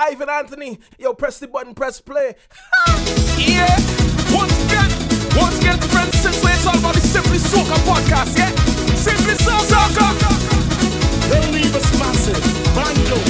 Ivan Anthony. Yo, press the button, press play. yeah. Once again, once again, friends, since it's all about the Simply Soca podcast, yeah? Simply Soca! They'll leave us massive. Mando.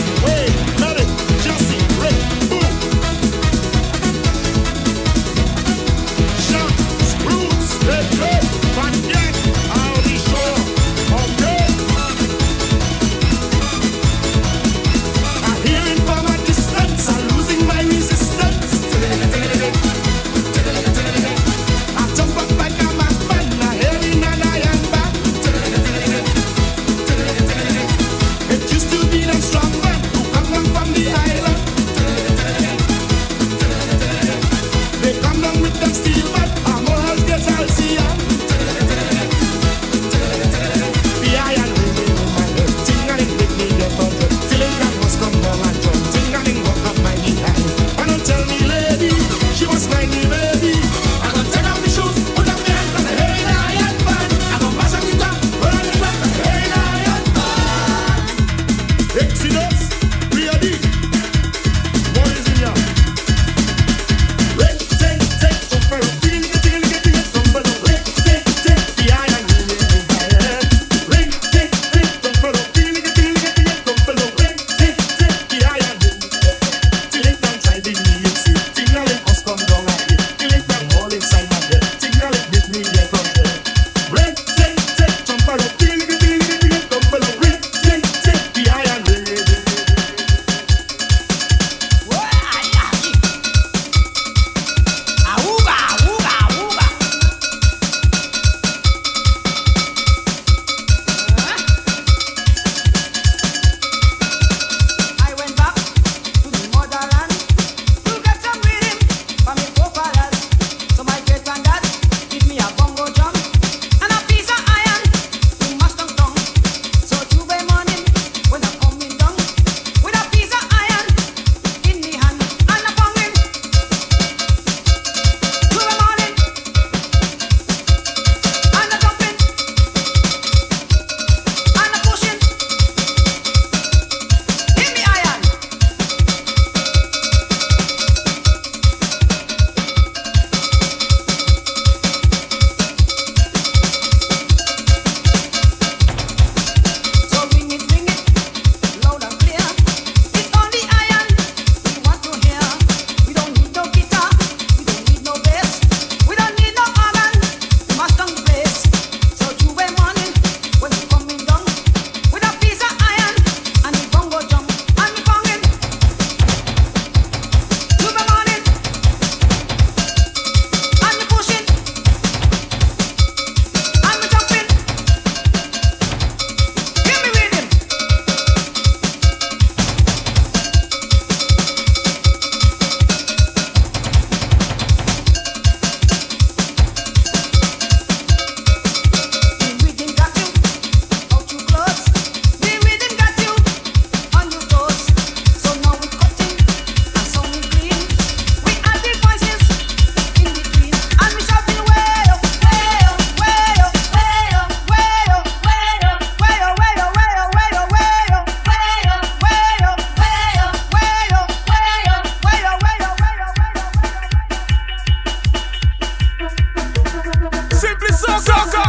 go, go.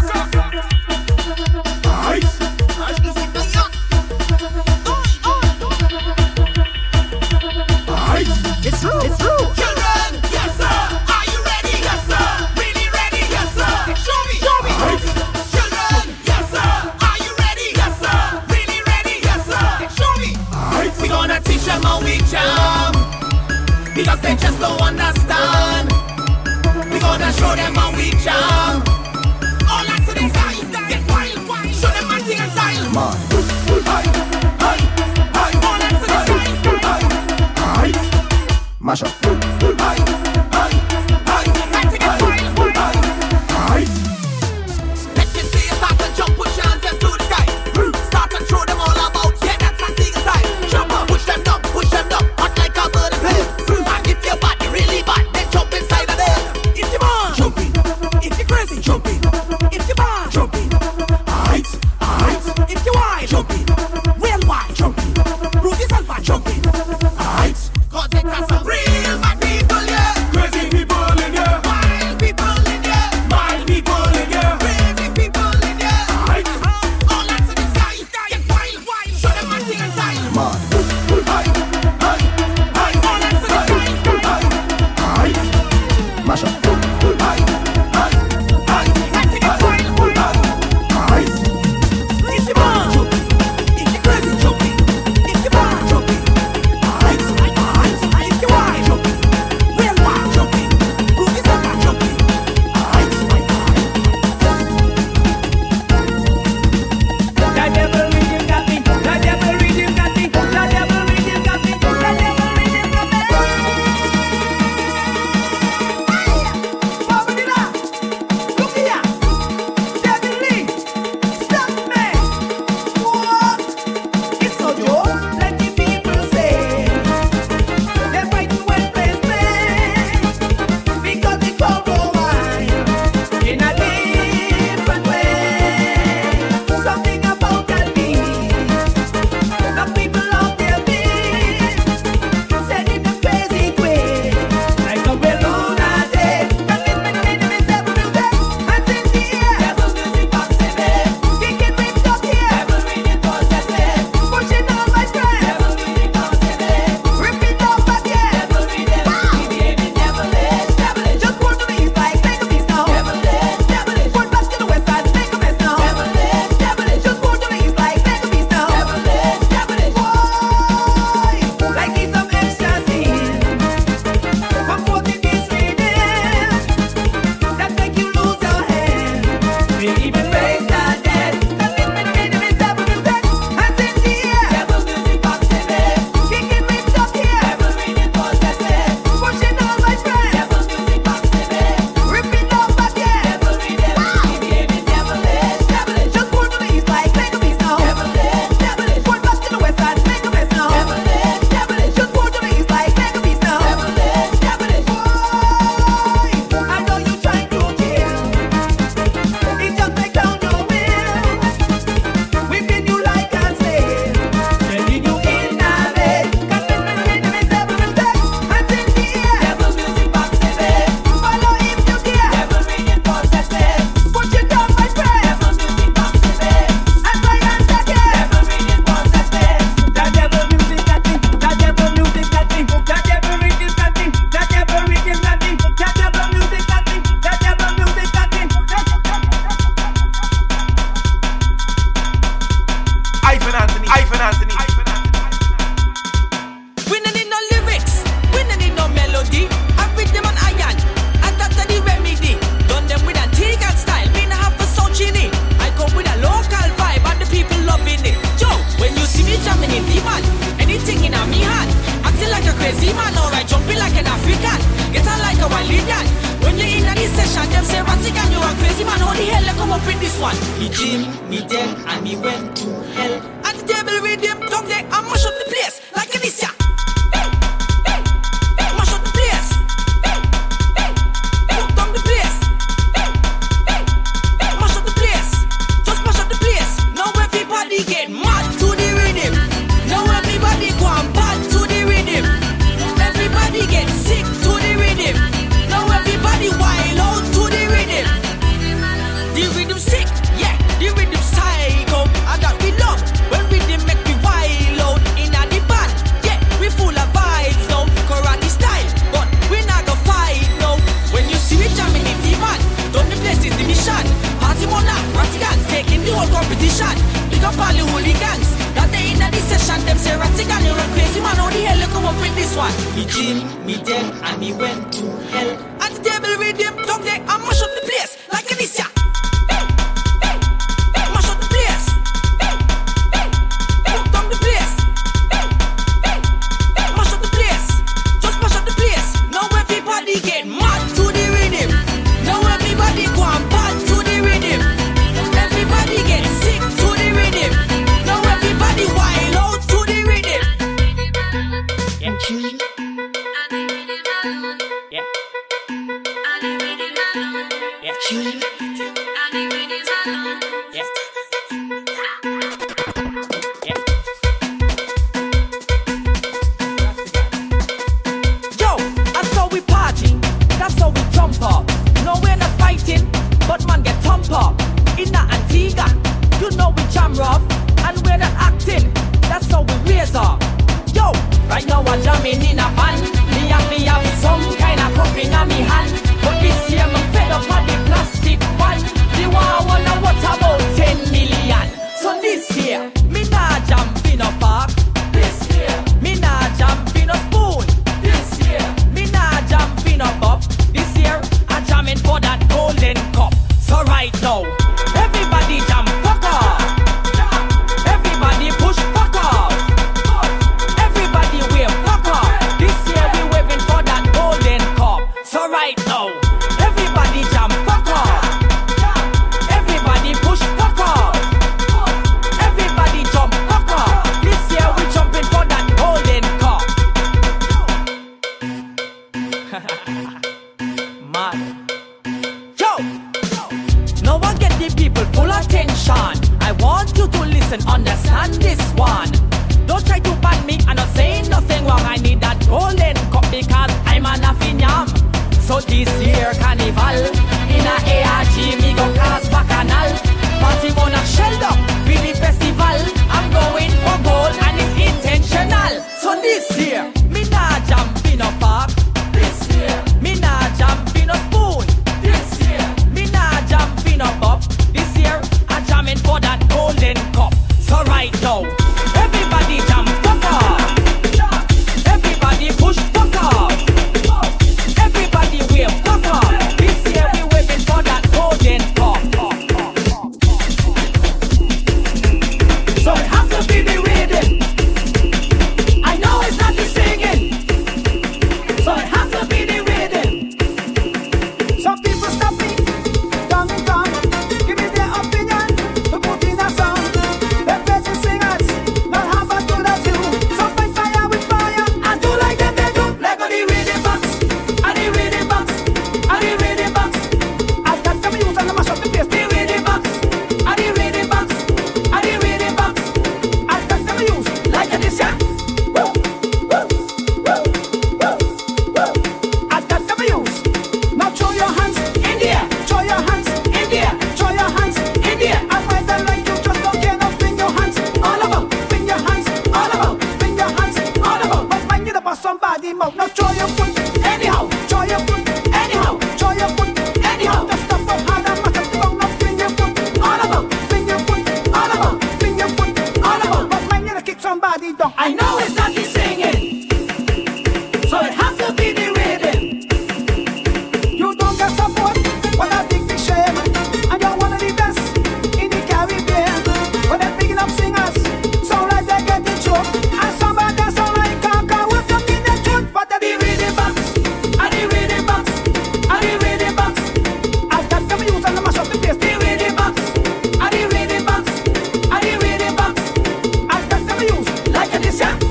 行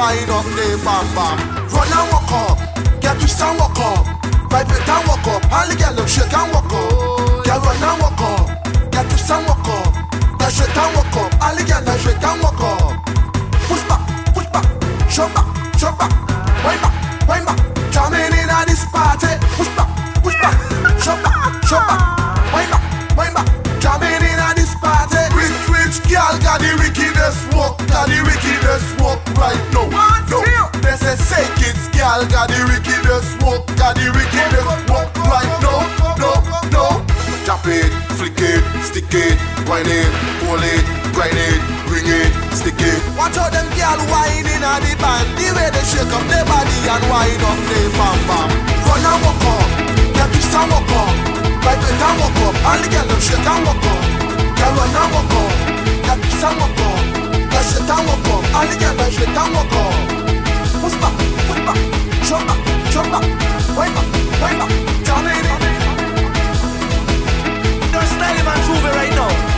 wind up, the bam bam. Run and walk up, get twist and walk up, vibrate and walk up, all the girl them shake and walk. Wine it, hold it, grind it, ring it, stick it. Watch out them girl whining on the band. The way they shake up their body and wind up they bam bam. Run and walk up, get this and walk up. Right it and walk up, and the girl them shake and walk up. Girl run and walk up, get this and walk up. Girl shake and walk up, and the girl them shake and walk up. Push back, push back, jump back, jump back, wind back, wind back, dominate it. Don't style him and right now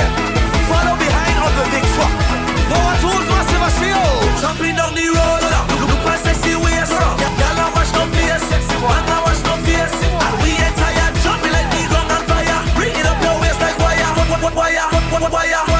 here. Follow behind on the big swap. No one tools massive as you. Jumping down the road, look, look sexy. Girl, I no sexy. I no and we ain't tired. Jumping like on fire. Bring it up your waist like wire, wire, wire, wire. wire.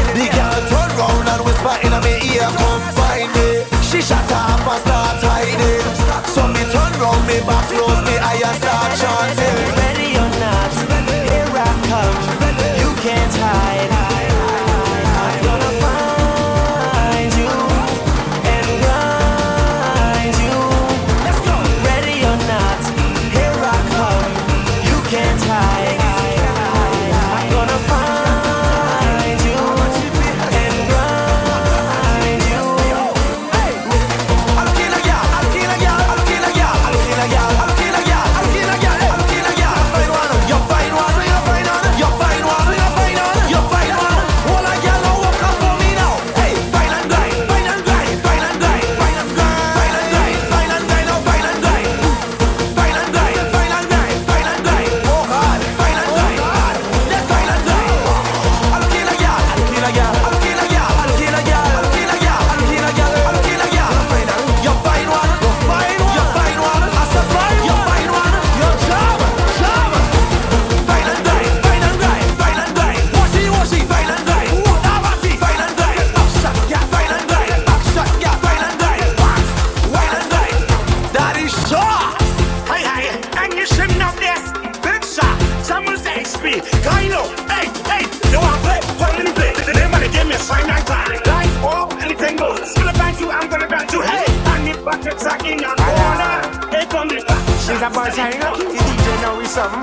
the boys are in a kitty DJ know we something.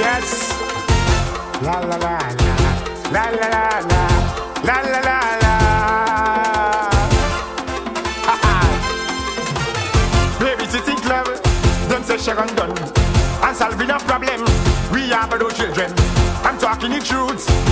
Yes. La la la la. La la la la. La la la la. Ha ha. Baby Babysitting club. Don't say Sharon done. And solving a problem. We are but no children. I'm talking the truth.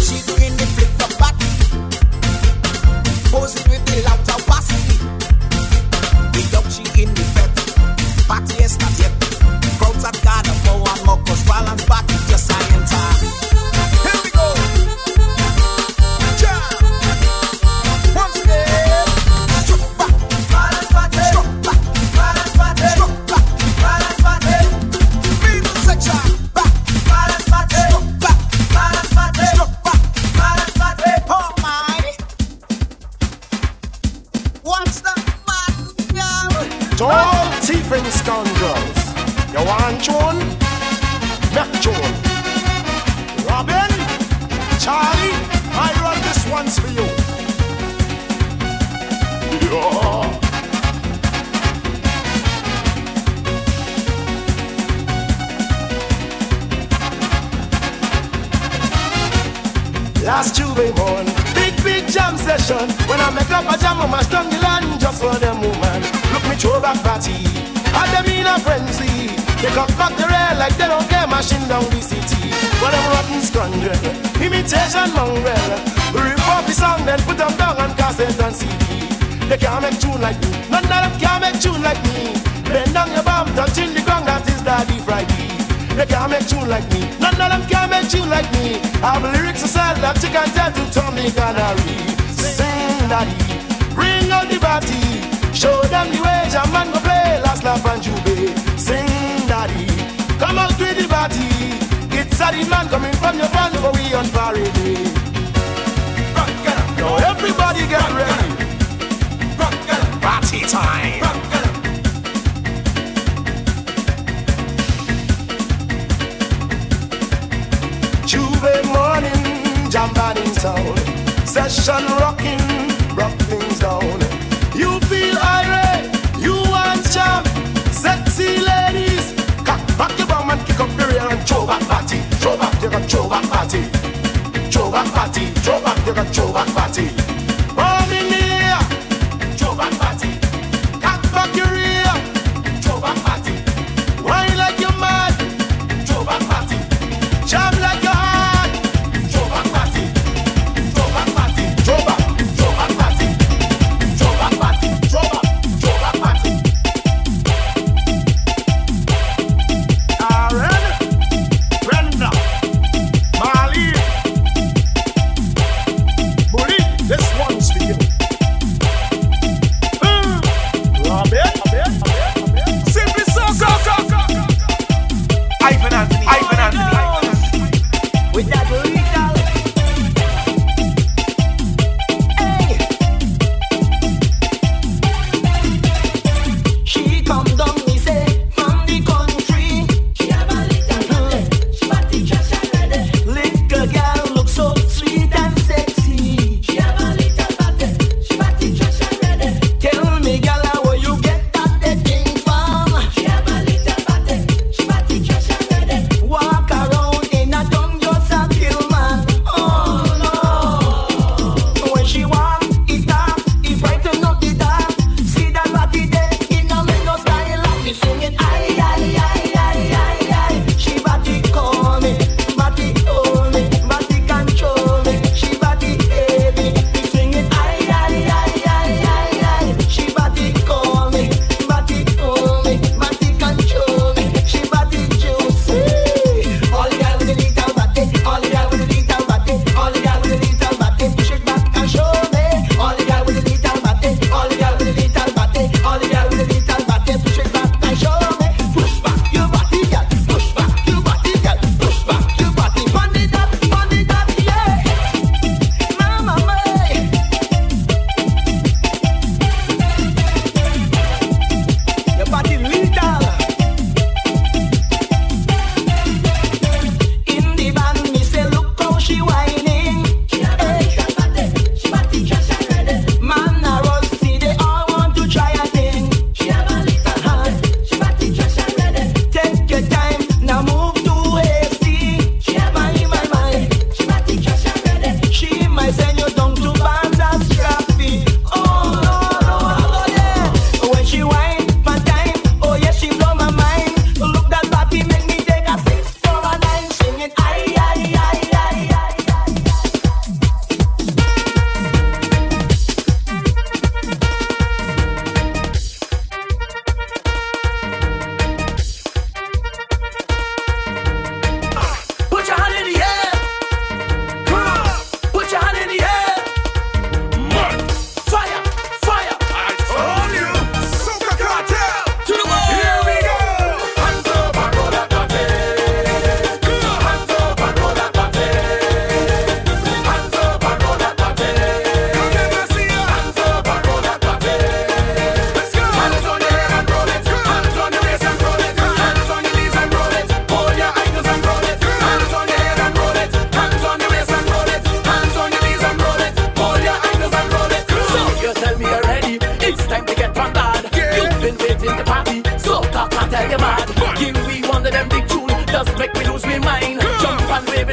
She in the flip Jam band in town. Session rocking, rock things down. You feel irate, you want jam. Sexy ladies, cock back your bum and kick up your rear and throw back party, throw back your throw back party, throw back party, throw back.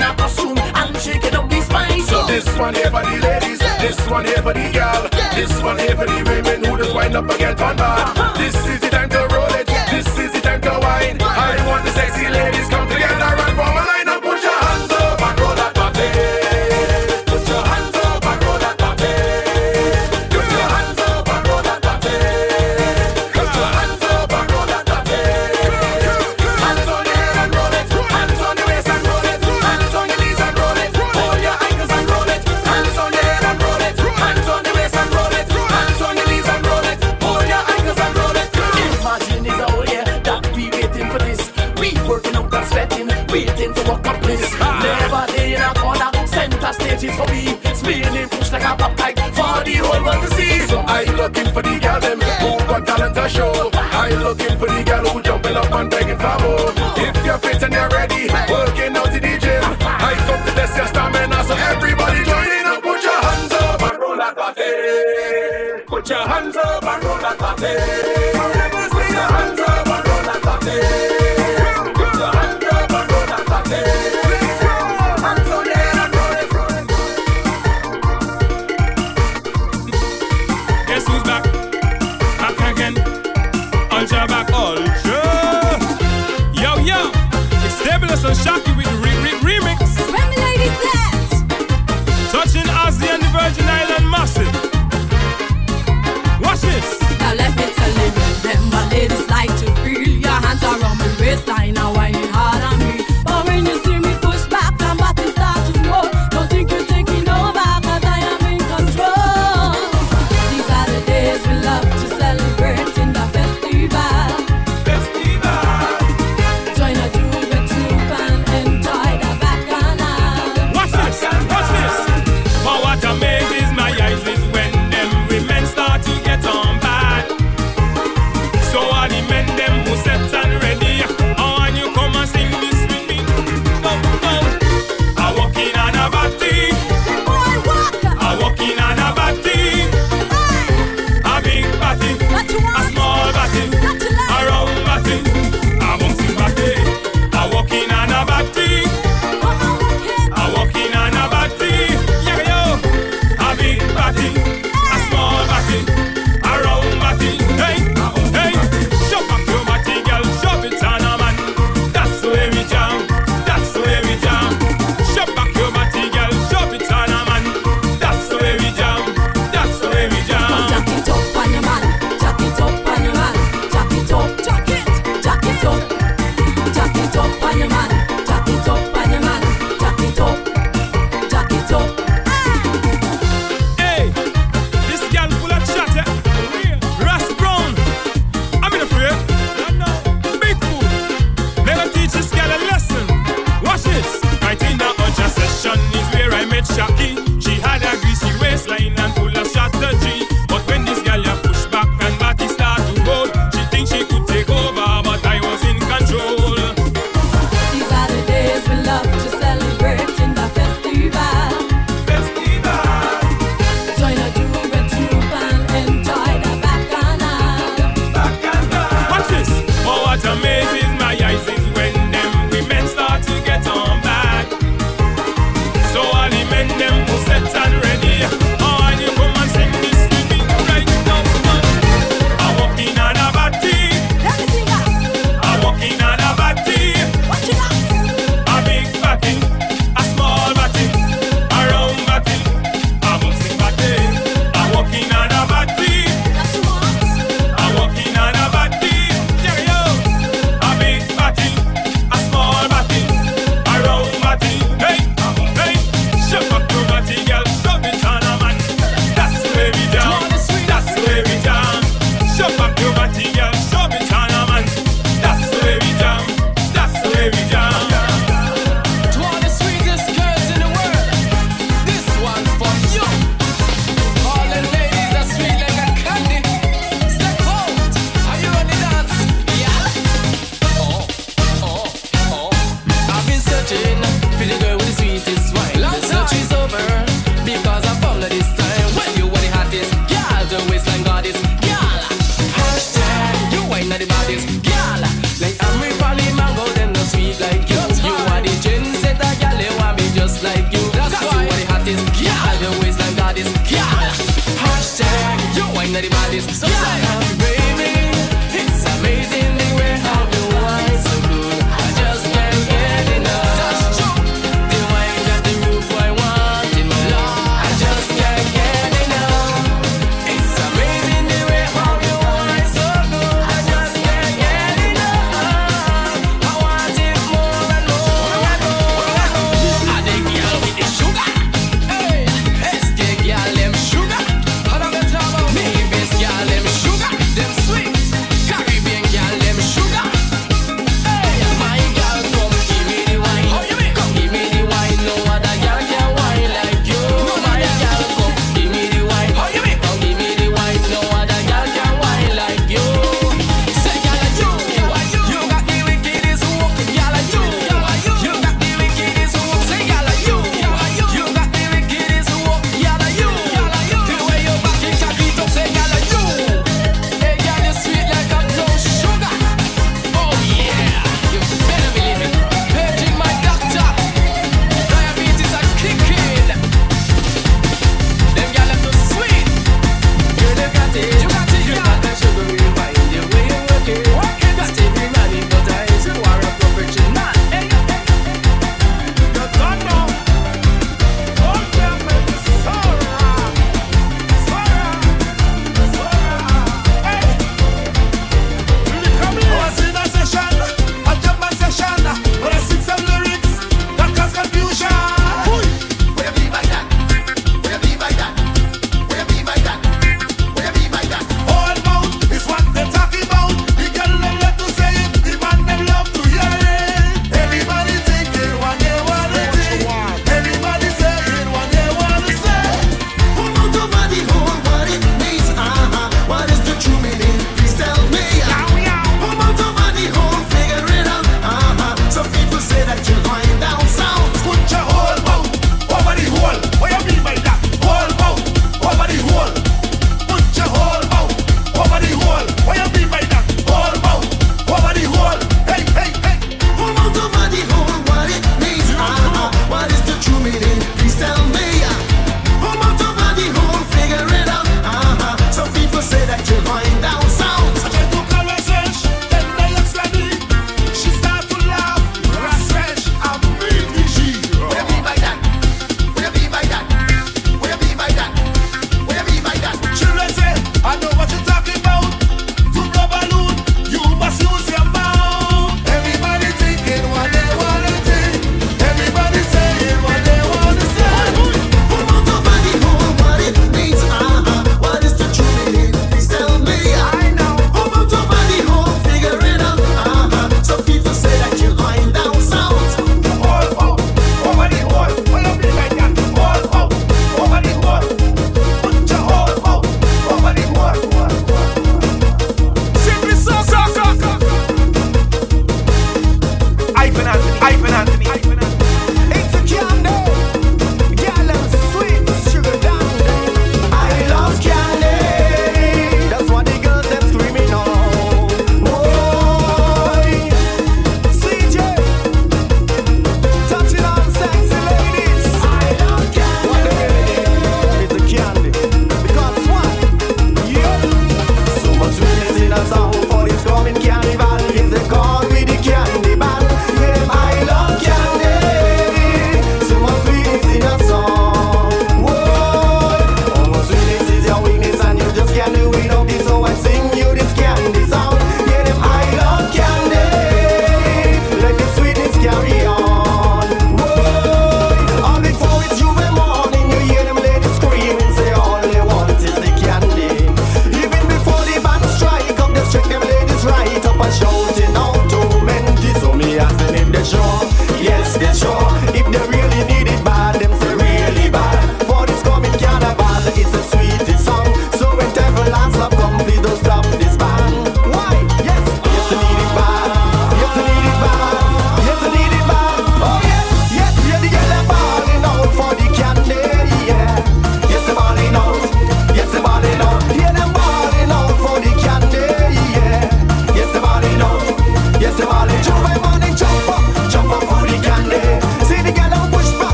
a costume and shaking up these spine. So this one here for the ladies, this one here for the gal, this one here for the women who just wind up and get on back. Uh-huh. This is the time to girl want to see. So I looking for the girl them who got talent to show. I looking for the girl who jumping up and begging for more. If you're fit and you're ready, working out to the gym. I come to test your stamina, so everybody join in and put your hands up and roll that party. Put your hands up and roll that party.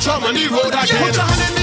Spectrum on the road again. Put your hand in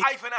Anthony, Anthony.